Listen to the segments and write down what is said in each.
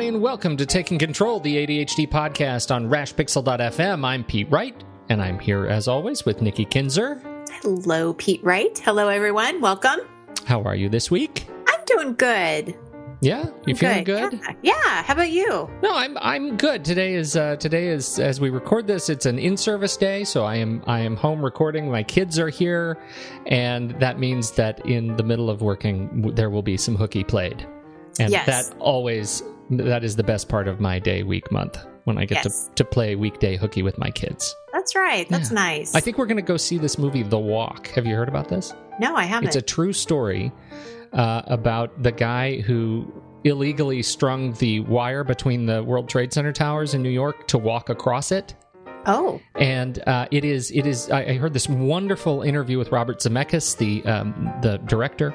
Everybody, and welcome to Taking Control, the ADHD podcast on rashpixel.fm. I'm Pete Wright, and I'm here as always with Nikki Kinzer. Hello, Pete Wright. Hello, everyone. Welcome. How are you this week? I'm doing good. Yeah, you feeling good? Yeah. yeah. How about you? No, I'm I'm good. Today is uh, today is as we record this, it's an in-service day, so I am I am home recording. My kids are here, and that means that in the middle of working, there will be some hooky played, and Yes. that always that is the best part of my day, week, month when I get Yes. to to play weekday hooky with my kids. That's right. That's Yeah. nice. I think we're going to go see this movie, The Walk. Have you heard about this? no, I haven't. It's a true story uh, about the guy who illegally strung the wire between the World Trade Center towers in New York to walk across it. Oh, And uh, it is, it is. I, I heard this wonderful interview with Robert Zemeckis, the um, the director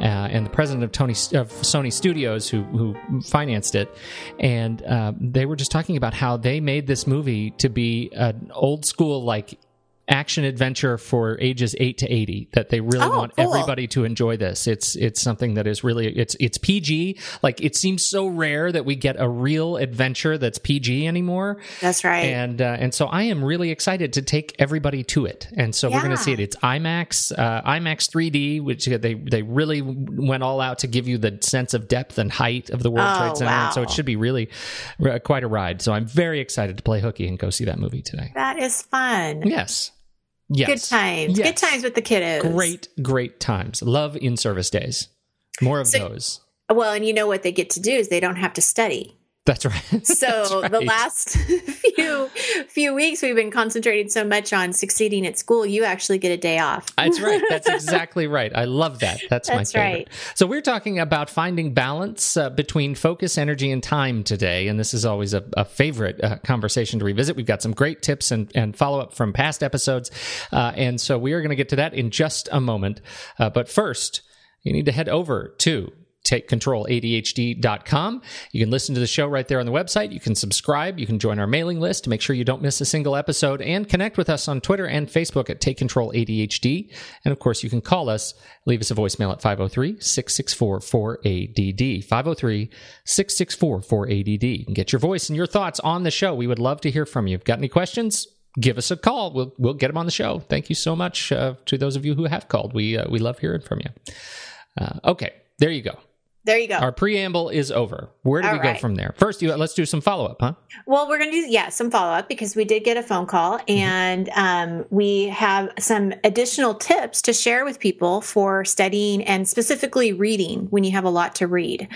uh, and the president of Tony of Sony Studios, who who financed it, and uh, they were just talking about how they made this movie to be an old school like action adventure for ages 8 to 80 that they really Oh, want cool. everybody to enjoy this it's it's something that is really it's it's PG like it seems so rare that we get a real adventure that's PG anymore that's right. and uh, and so I am really excited to take everybody to it. And so we're going to see it. It's IMAX, uh, IMAX 3D, which they they really went all out to give you the sense of depth and height of the World Oh, Trade Center. And so it should be really uh, quite a ride. So I'm very excited to play hooky and go see that movie today. that is fun. Yes, yes, Good times. Good times with the kiddos. Great, great times. Love in service days. More of So- those. Well, and you know what they get to do is they don't have to study. That's right. So That's the last few few weeks we've been concentrating so much on succeeding at school, you actually get a day off. That's right. That's exactly right. I love that. That's, my favorite. right. So we're talking about finding balance uh, between focus, energy, and time today, and this is always a, a favorite uh, conversation to revisit. We've got some great tips and, and follow up from past episodes, uh, and so we are going to get to that in just a moment. Uh, but first, you need to head over to takecontroladhd.com. You can listen to the show right there on the website. You can subscribe. You can join our mailing list to make sure you don't miss a single episode and connect with us on Twitter and Facebook at Take Control ADHD. And of course, you can call us, leave us a voicemail at 503 664 4ADD. 503 664 4ADD. You can get your voice and your thoughts on the show. We would love to hear from you. Got any questions? Give us a call. We'll we'll get them on the show. Thank you so much uh, to those of you who have called. We uh, we love hearing from you. Uh, okay, there you go. There you go. Our preamble is over. Where do All we go from there? First, you, let's do some follow up, huh? Well, we're going to do, yeah, some follow up because we did get a phone call Mm-hmm. and um, we have some additional tips to share with people for studying and specifically reading when you have a lot to read.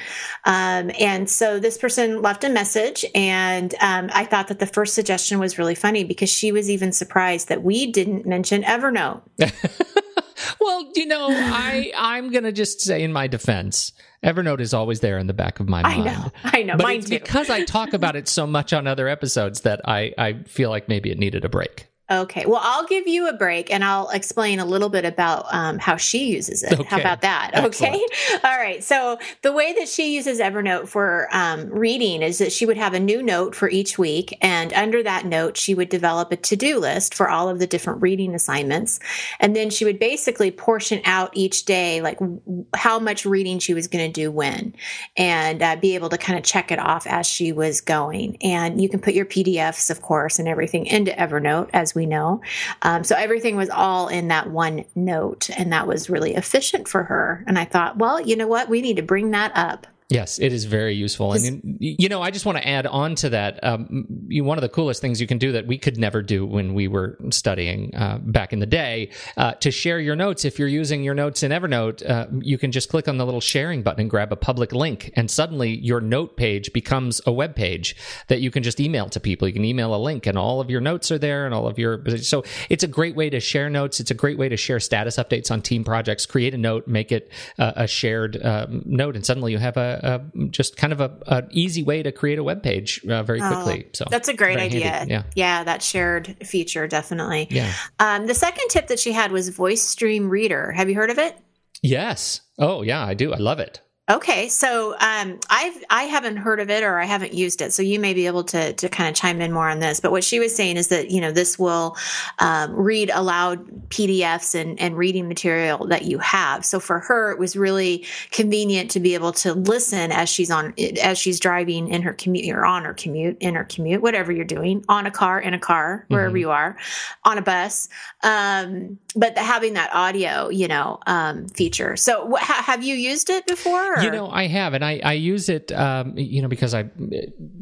Um, and so this person left a message, and um, I thought that the first suggestion was really funny because she was even surprised that we didn't mention Evernote. Well, you know, I I'm gonna just say in my defense, Evernote is always there in the back of my mind. I know, I know, But mine it's too. because I talk about it so much on other episodes that I, I feel like maybe it needed a break. Okay. Well, I'll give you a break and I'll explain a little bit about um, how she uses it. How about that? Okay. All right. So, the way that she uses Evernote for um, reading is that she would have a new note for each week. And under that note, she would develop a to do list for all of the different reading assignments. And then she would basically portion out each day, like w- how much reading she was going to do when, and uh, be able to kind of check it off as she was going. And you can put your PDFs, of course, and everything into Evernote as we know. Um, so everything was all in that one note, and that was really efficient for her. And I thought, well, you know what? We need to bring that up. Yes, it is very useful. And you know, I just want to add on to that. Um, you, one of the coolest things you can do that we could never do when we were studying uh, back in the day uh, to share your notes. If you're using your notes in Evernote, uh, you can just click on the little sharing button and grab a public link, and suddenly your note page becomes a web page that you can just email to people. You can email a link, and all of your notes are there, and all of your. So it's a great way to share notes. It's a great way to share status updates on team projects. Create a note, make it uh, a shared uh, note, and suddenly you have a uh, just kind of a, a, easy way to create a web page uh, very oh, quickly. So that's a great idea. Handy. Yeah, yeah, that shared feature definitely. Yeah. Um, the second tip that she had was Voice Dream Reader. Have you heard of it? Yes. Oh, yeah, I do. I love it. Okay, so um, I've I haven't heard of it or I haven't used it, so you may be able to to kind of chime in more on this. But what she was saying is that you know this will um, read aloud PDFs and and reading material that you have. So for her, it was really convenient to be able to listen as she's on as she's driving in her commute or on her commute in her commute, whatever you're doing, on a car, in a car, wherever mm-hmm. you are, on a bus. Um, but having that audio, you know, um, feature. So wh- have you used it before? You know, I have, and I, I use it, um, you know, because I,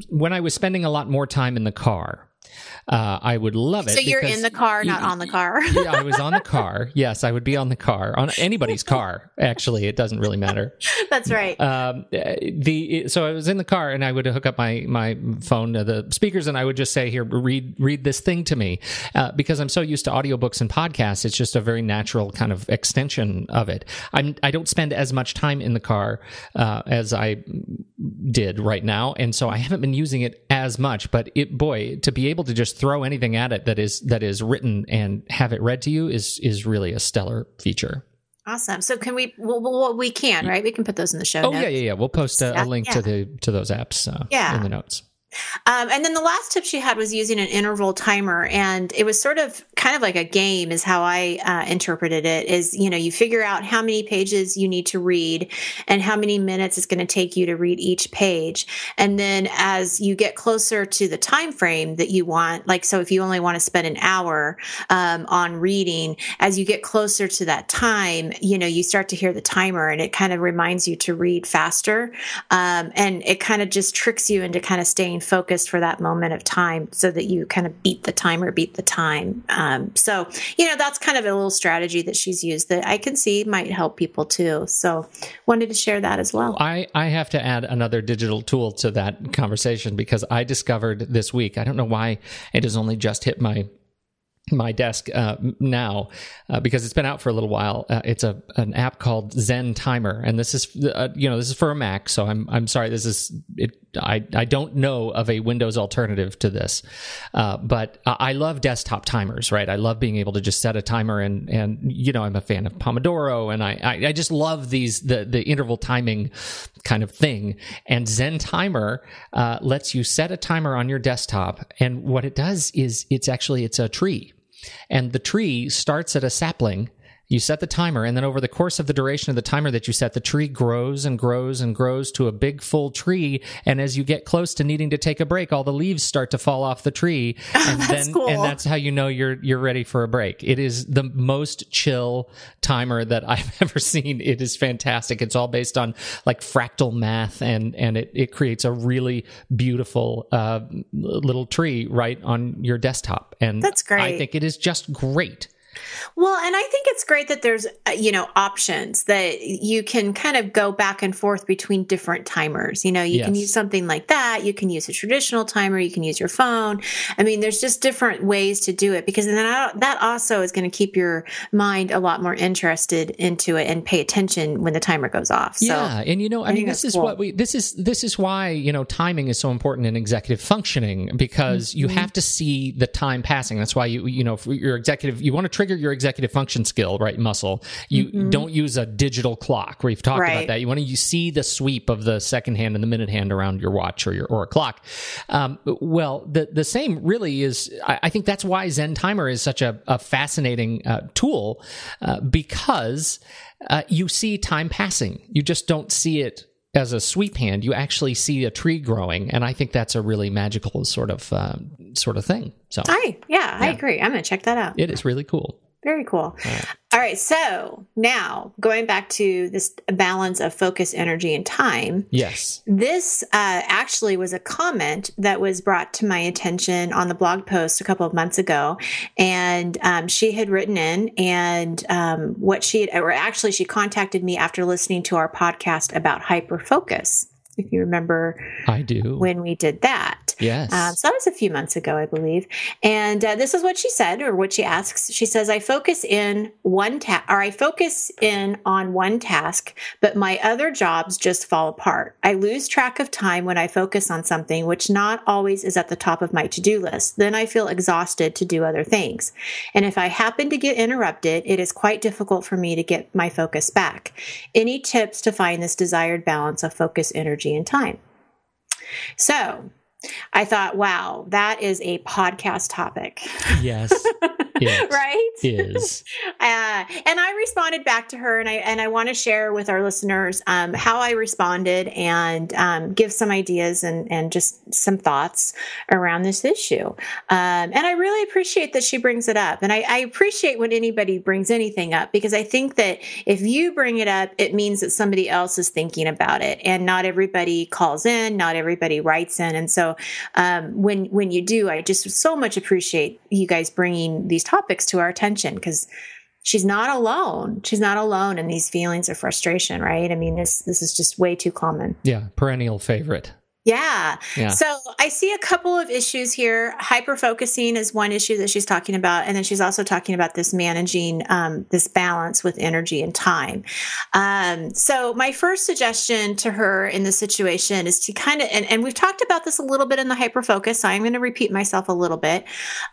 when I was spending a lot more time in the car, uh, I would love it. So you're in the car, not on the car. yeah, I was on the car. Yes, I would be on the car, on anybody's car. Actually, it doesn't really matter. That's right. Um, the so I was in the car and I would hook up my my phone to the speakers and I would just say, "Here, read read this thing to me," uh, because I'm so used to audiobooks and podcasts. It's just a very natural kind of extension of it. I'm I don't spend as much time in the car uh, as I did right now, and so I haven't been using it as much. But it, boy, to be able to just throw anything at it that is that is written and have it read to you is is really a stellar feature. Awesome. So can we? Well, well, we can, right? We can put those in the show. Oh notes. yeah, yeah, yeah. We'll post a, a link yeah. to the to those apps. Uh, yeah. in the notes. Um, and then the last tip she had was using an interval timer, and it was sort of kind of like a game, is how I uh, interpreted it. Is you know you figure out how many pages you need to read and how many minutes it's going to take you to read each page, and then as you get closer to the time frame that you want, like so if you only want to spend an hour um, on reading, as you get closer to that time, you know you start to hear the timer, and it kind of reminds you to read faster, um, and it kind of just tricks you into kind of staying focused for that moment of time so that you kind of beat the timer, beat the time. Um, so, you know, that's kind of a little strategy that she's used that I can see might help people too. So, wanted to share that as well. I, I have to add another digital tool to that conversation because I discovered this week, I don't know why it has only just hit my my desk uh, now uh, because it's been out for a little while. Uh, it's a an app called Zen Timer, and this is uh, you know this is for a Mac. So I'm I'm sorry. This is it. I I don't know of a Windows alternative to this, uh, but I love desktop timers. Right, I love being able to just set a timer, and and you know I'm a fan of Pomodoro, and I I, I just love these the the interval timing kind of thing. And Zen Timer uh, lets you set a timer on your desktop, and what it does is it's actually it's a tree and the tree starts at a sapling you set the timer, and then over the course of the duration of the timer that you set, the tree grows and grows and grows to a big full tree. And as you get close to needing to take a break, all the leaves start to fall off the tree, and that's then cool. and that's how you know you're you're ready for a break. It is the most chill timer that I've ever seen. It is fantastic. It's all based on like fractal math, and and it it creates a really beautiful uh, little tree right on your desktop. And that's great. I think it is just great. Well, and I think it's great that there's, uh, you know, options that you can kind of go back and forth between different timers. You know, you yes. can use something like that. You can use a traditional timer. You can use your phone. I mean, there's just different ways to do it because then that also is going to keep your mind a lot more interested into it and pay attention when the timer goes off. So, yeah. And, you know, I, I mean, this is cool. what we, this is, this is why, you know, timing is so important in executive functioning because mm-hmm. you have to see the time passing. That's why you, you know, for your executive, you want to trigger your executive function skill, right? Muscle. You mm-hmm. don't use a digital clock. We've talked right. about that. You want to you see the sweep of the second hand and the minute hand around your watch or your or a clock. Um, well, the the same really is. I, I, think that's why Zen Timer is such a, a fascinating uh, tool uh, because uh, you see time passing. You just don't see it as a sweep hand, you actually see a tree growing, and I think that's a really magical sort of uh, sort of thing. So, I yeah, I agree. I'm gonna check that out. it is really cool. Very cool. All right. So now going back to this balance of focus, energy, and time. Yes. This uh, actually was a comment that was brought to my attention on the blog post a couple of months ago. And um, she had written in, and um, what she had, or actually, she contacted me after listening to our podcast about hyperfocus. If you remember I do. when we did that. yes. Um, so that was a few months ago, I believe. And uh, this is what she said, or what she asks. She says, "I focus in one task, or I focus in on one task, but my other jobs just fall apart. I lose track of time when I focus on something, which not always is at the top of my to-do list. Then I feel exhausted to do other things. And if I happen to get interrupted, it is quite difficult for me to get my focus back. Any tips to find this desired balance of focus, energy, and time?" So I thought, wow, that is a podcast topic, yes. It right? is. Uh, and I responded back to her, and I and I want to share with our listeners um, how I responded and um, give some ideas and and just some thoughts around this issue. Um, and I really appreciate that she brings it up, and I, I appreciate when anybody brings anything up because I think that if you bring it up, it means that somebody else is thinking about it, and not everybody calls in, not everybody writes in, and um, when when you do, I just so much appreciate you guys bringing these topics to our attention because she's not alone. She's not alone in these feelings of frustration, right? I mean, this this is just way too common. Yeah. Perennial favorite. Yeah. Yeah. So I see a couple of issues here. Hyper focusing is one issue that she's talking about, and then she's also talking about this managing um, this balance with energy and time. Um, so my first suggestion to her in this situation is to kind of, and, and we've talked about this a little bit in the hyper focus. So I'm going to repeat myself a little bit,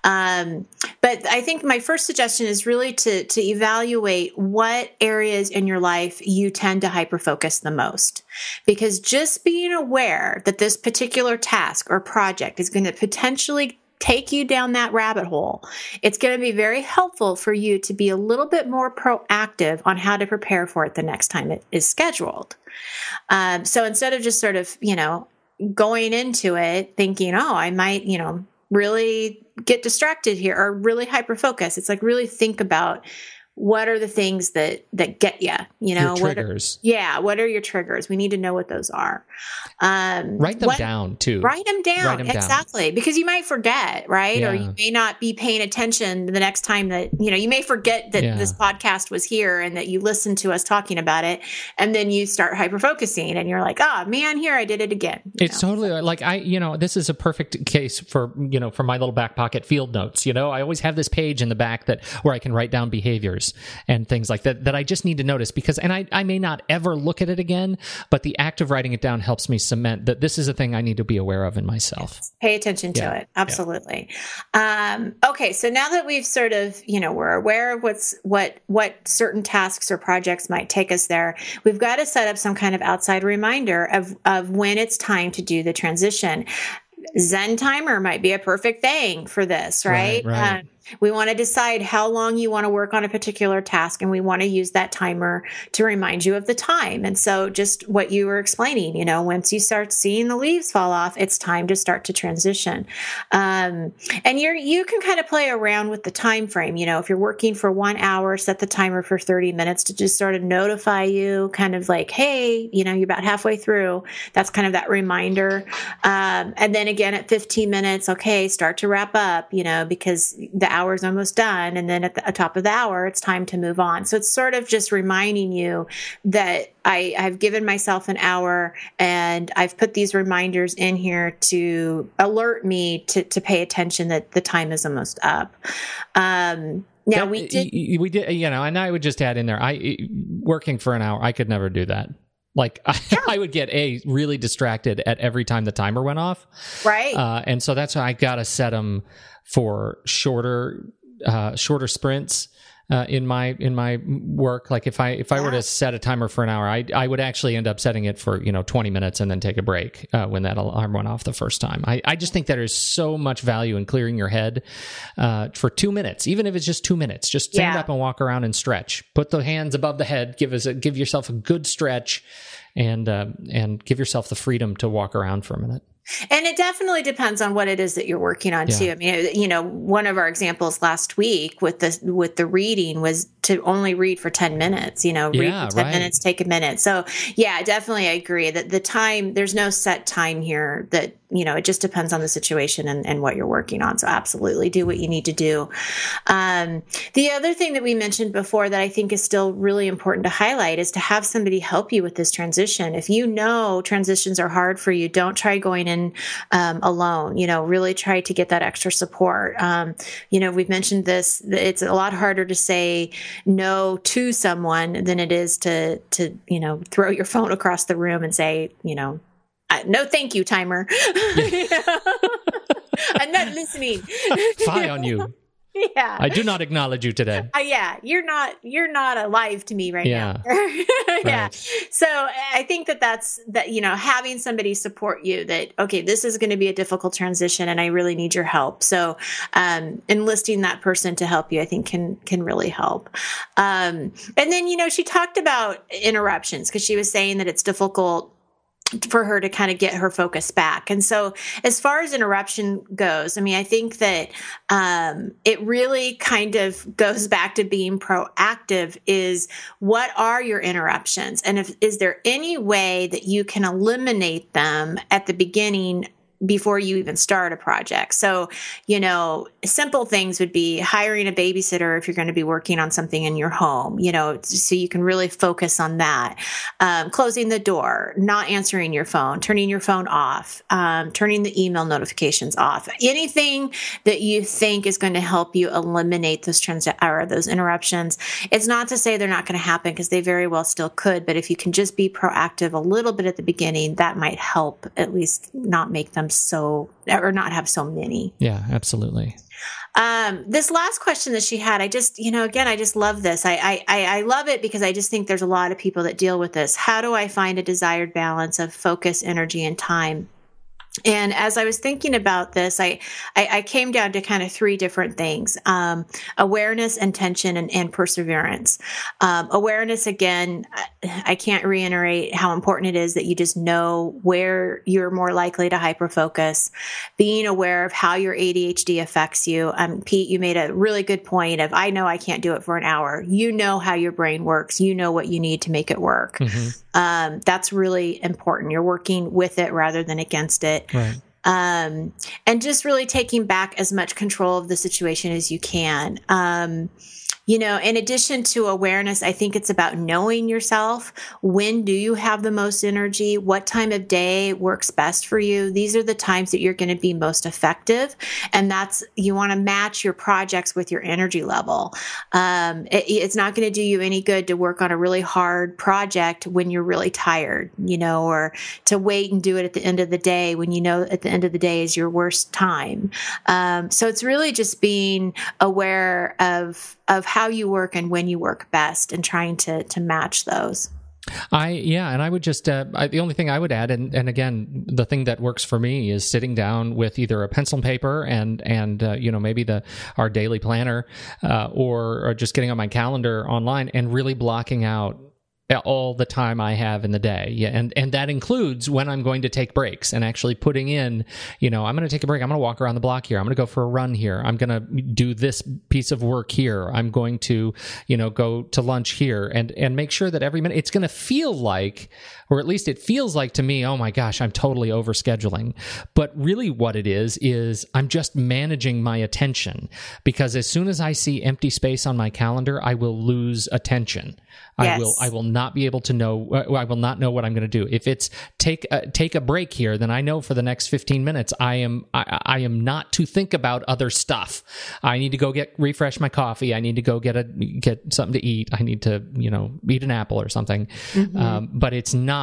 um, but I think my first suggestion is really to to evaluate what areas in your life you tend to hyper focus the most, because just being aware that this particular task or project is going to potentially take you down that rabbit hole, it's going to be very helpful for you to be a little bit more proactive on how to prepare for it the next time it is scheduled. Um, so instead of just sort of, you know, going into it thinking, oh, I might, you know, really get distracted here or really hyper focus, it's like really think about what are the things that that get you you know Your what are- triggers. yeah what are your triggers we need to know what those are um Write them what- down too. Write them down. Write 'em down. exactly. Because you might forget, right? Or you may not be paying attention the next time that, you know, you may forget that Yeah. this podcast was here and that you listened to us talking about it. And then you start hyper focusing and you're like, oh man, here I did it again. you It's know? totally like I, you know, this is a perfect case for you know for my little back pocket field notes. You know, I always have this page in the back that where I can write down behaviors and things like that that I just need to notice because, and I, I may not ever look at it again, but the act of writing it down helps me cement that this is a thing I need to be aware of in myself. pay attention to it. Absolutely. Um, okay so now that we've sort of you know we're aware of what's what what certain tasks or projects might take us there we've got to set up some kind of outside reminder of of when it's time to do the transition. Zen timer might be a perfect thing for this right, Right, right. Um, we want to decide how long you want to work on a particular task and we want to use that timer to remind you of the time. And so just what you were explaining you know once you start seeing the leaves fall off it's time to start to transition. Um, and you're you can kind of play around with the time frame you know if you're working for one hour set the timer for 30 minutes to just sort of notify you kind of like hey you know you're about halfway through. That's kind of that reminder. Um, and then again at 15 minutes okay start to wrap up you know because the hour's almost done and then at the top of the hour it's time to move on so it's sort of just reminding you that I, I've given myself an hour and I've put these reminders in here to alert me to, to pay attention that the time is almost up. Um, now That- we did, we did, you know, and I would just add in there, I working for an hour, I could never do that. Like I, I would get a really distracted at every time the timer went off. right? uh, and so that's why I gotta set them for shorter, uh, shorter sprints. Uh, in my in my work. Like if I if I were to set a timer for an hour, I I would actually end up setting it for you know twenty minutes and then take a break uh, when that alarm went off the first time. I I just think that there's so much value in clearing your head uh, for two minutes, even if it's just two minutes. Just stand Yeah. up and walk around and stretch. Put the hands above the head. Give us a, give yourself a good stretch, and uh, and give yourself the freedom to walk around for a minute. And it definitely depends on what it is that you're working on Yeah. too. I mean, you know, one of our examples last week with the with the reading was to only read for 10 minutes, you know, read for 10 right. minutes, take a minute. So, yeah, definitely I agree that the time there's no set time here that, you know, it just depends on the situation and, and what you're working on. So, absolutely do what you need to do. Um, the other thing that we mentioned before that I think is still really important to highlight is to have somebody help you with this transition. If you know transitions are hard for you, don't try going in um, alone. You know, really try to get that extra support. Um, you know, we've mentioned this. It's a lot harder to say no to someone than it is to to you know throw your phone across the room and say you know. "Uh, No, thank you, timer. I'm not listening. Fie on you! yeah. I do not acknowledge you today. Uh, yeah, you're not you're not alive to me right Yeah. now. yeah. Right. So I think that that's that you know having somebody support you that okay this is going to be a difficult transition and I really need your help. So um, enlisting that person to help you I think can can really help. Um, and then you know she talked about interruptions because she was saying that it's difficult for her to kind of get her focus back. And so, as far as interruption goes, I mean, I think that um, it really kind of goes back to being proactive. Is what are your interruptions, and if is there any way that you can eliminate them at the beginning? Before you even start a project. So, you know, simple things would be hiring a babysitter if you're going to be working on something in your home, you know, so you can really focus on that um, closing the door, not answering your phone, turning your phone off, um, turning the email notifications off. Anything that you think is going to help you eliminate those trans or those interruptions. It's not to say they're not going to happen because they very well still could, but if you can just be proactive a little bit at the beginning, that might help at least not make them so or not have so many. Yeah, absolutely. Um, this last question that she had, I just, you know, again, I just love this. I, I, I I love it because I just think there's a lot of people that deal with this. How do I find a desired balance of focus, energy, and time? And as I was thinking about this, I, I, I came down to kind of three different things um, awareness, intention, and, and perseverance. Um, awareness, again, I, can't reiterate how important it is that you just know where you're more likely to hyperfocus, being aware of how your ADHD affects you. Um, Pete, you made a really good point of I know I can't do it for an hour. You know how your brain works, you know what you need to make it work. Um, that's really important. You're working with it rather than against it Right. um, and just really taking back as much control of the situation as you can. Um, you know, in addition to awareness, I think it's about knowing yourself. When do you have the most energy? What time of day works best for you? These are the times that you're going to be most effective. And that's, you want to match your projects with your energy level. Um, it, it's not going to do you any good to work on a really hard project when you're really tired, you know, or to wait and do it at the end of the day when you know at the end of the day is your worst time. Um, so it's really just being aware of of how you work and when you work best and trying to to match those. I yeah, and I would just uh, I, the only thing I would add, and, and again, the thing that works for me is sitting down with either a pencil and paper and and uh, you know maybe the our daily planner, uh, or, or just getting on my calendar online and really blocking out Uh, all the time I have in the day. Yeah, and and that includes when I'm going to take breaks and actually putting in, you know, I'm going to take a break. I'm going to walk around the block here. I'm going to go for a run here. I'm going to do this piece of work here. I'm going to, you know, go to lunch here and and make sure that every minute it's going to feel like or at least it feels like to me, oh my gosh, I'm totally overscheduling. But really what it is is I'm just managing my attention because as soon as I see empty space on my calendar, I will lose attention. I Yes. will I will not be able to know uh, I will not know what I'm going to do. If it's take a, take a break here, then I know for the next 15 minutes I am I, I am not to think about other stuff. I need to go get refresh my coffee. I need to go get a get something to eat. I need to, you know, eat an apple or something. Um, but it's not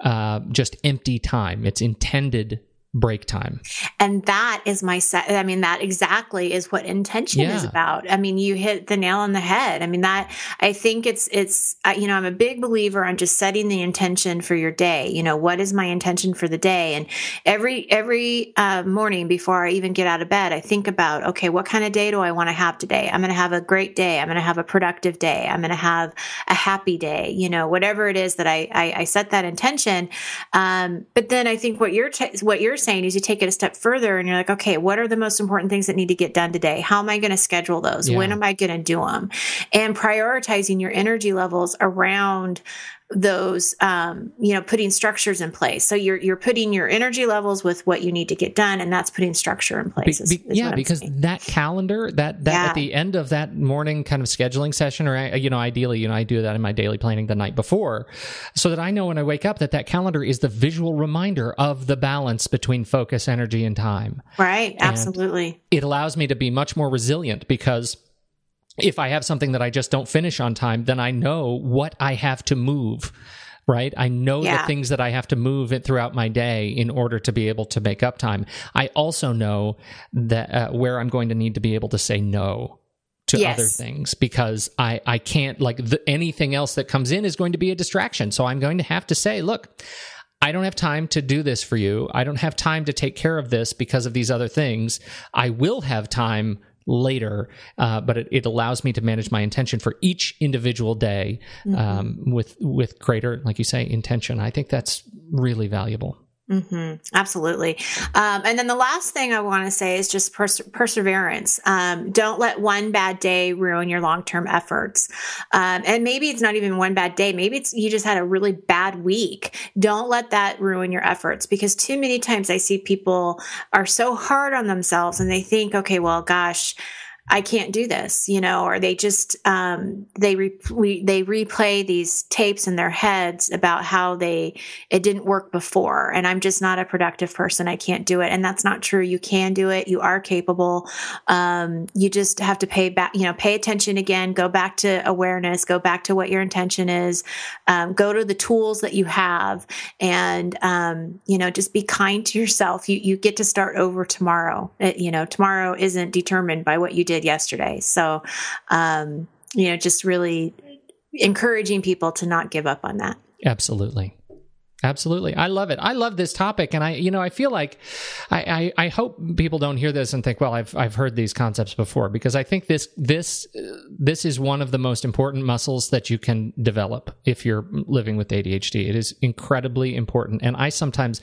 uh, just empty time. It's intended break time. And that is my set. I mean, that exactly is what intention yeah. is about. I mean, you hit the nail on the head. I mean, that I think it's, it's, you know, I'm a big believer on just setting the intention for your day. You know, what is my intention for the day? And every, every uh, morning before I even get out of bed, I think about, okay, what kind of day do I want to have today? I'm going to have a great day. I'm going to have a productive day. I'm going to have a happy day, you know, whatever it is that I, I, I set that intention. Um, but then I think what you're, t- what you're saying is you take it a step further and you're like, okay, what are the most important things that need to get done today? How am I going to schedule those? Yeah. When am I going to do them? And prioritizing your energy levels around those um, you know putting structures in place so you're you're putting your energy levels with what you need to get done and that's putting structure in place be, yeah because saying. that calendar that that yeah. at the end of that morning kind of scheduling session or you know ideally you know I do that in my daily planning the night before so that I know when I wake up that that calendar is the visual reminder of the balance between focus energy and time right and absolutely it allows me to be much more resilient because if I have something that I just don't finish on time, then I know what I have to move. Right. I know yeah. the things that I have to move it throughout my day in order to be able to make up time. I also know that uh, where I'm going to need to be able to say no to yes. other things because I, I can't like the, anything else that comes in is going to be a distraction. So I'm going to have to say, look, I don't have time to do this for you. I don't have time to take care of this because of these other things. I will have time later, uh, but it, it, allows me to manage my intention for each individual day mm-hmm. um, with with greater, like you say, intention. I think that's really valuable. Mm-hmm. Absolutely. Um, and then the last thing I want to say is just pers- perseverance. Um, don't let one bad day ruin your long term efforts. Um, and maybe it's not even one bad day. Maybe it's you just had a really bad week. Don't let that ruin your efforts because too many times I see people are so hard on themselves and they think, okay, well, gosh, I can't do this, you know, or they just um, they re- they replay these tapes in their heads about how they it didn't work before, and I'm just not a productive person. I can't do it, and that's not true. You can do it. You are capable. Um, you just have to pay back, you know, pay attention again. Go back to awareness. Go back to what your intention is. Um, go to the tools that you have, and um, you know, just be kind to yourself. You you get to start over tomorrow. It, you know, tomorrow isn't determined by what you did did yesterday. So, um, you know, just really encouraging people to not give up on that. Absolutely. Absolutely. I love it. I love this topic. And I, you know, I feel like I, I, I, hope people don't hear this and think, well, I've, I've heard these concepts before because I think this, this, this is one of the most important muscles that you can develop if you're living with ADHD. It is incredibly important. And I sometimes,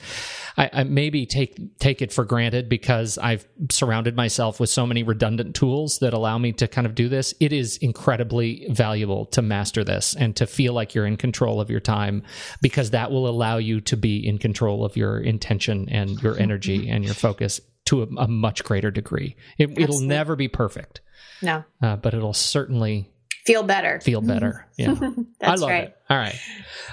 I, I maybe take, take it for granted because I've surrounded myself with so many redundant tools that allow me to kind of do this. It is incredibly valuable to master this and to feel like you're in control of your time because that will allow allow you to be in control of your intention and your energy and your focus to a, a much greater degree. It, will never be perfect. No. Uh, but it'll certainly feel better. Feel better. Yeah. I love right. it. All right.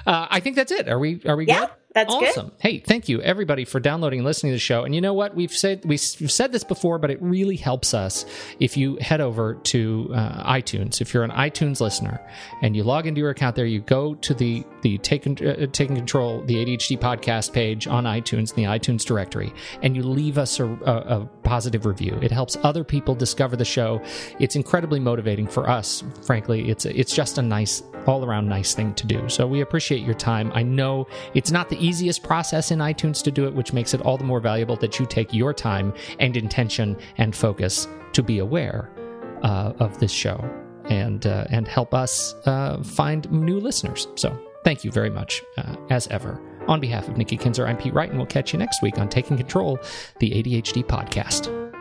Uh, I think that's it. Are we are we yeah. good? That's awesome. Good. Hey, thank you everybody for downloading and listening to the show. And you know what? We've said we've said this before, but it really helps us if you head over to uh, iTunes. If you're an iTunes listener and you log into your account there, you go to the the taking uh, taking control the ADHD podcast page on iTunes in the iTunes directory, and you leave us a, a, a positive review. It helps other people discover the show. It's incredibly motivating for us. Frankly, it's it's just a nice all around nice thing to do. So we appreciate your time. I know it's not the easiest process in iTunes to do it, which makes it all the more valuable that you take your time and intention and focus to be aware uh, of this show and uh, and help us uh, find new listeners. So thank you very much, uh, as ever. On behalf of Nikki Kinzer, I'm Pete Wright, and we'll catch you next week on Taking Control, the ADHD podcast.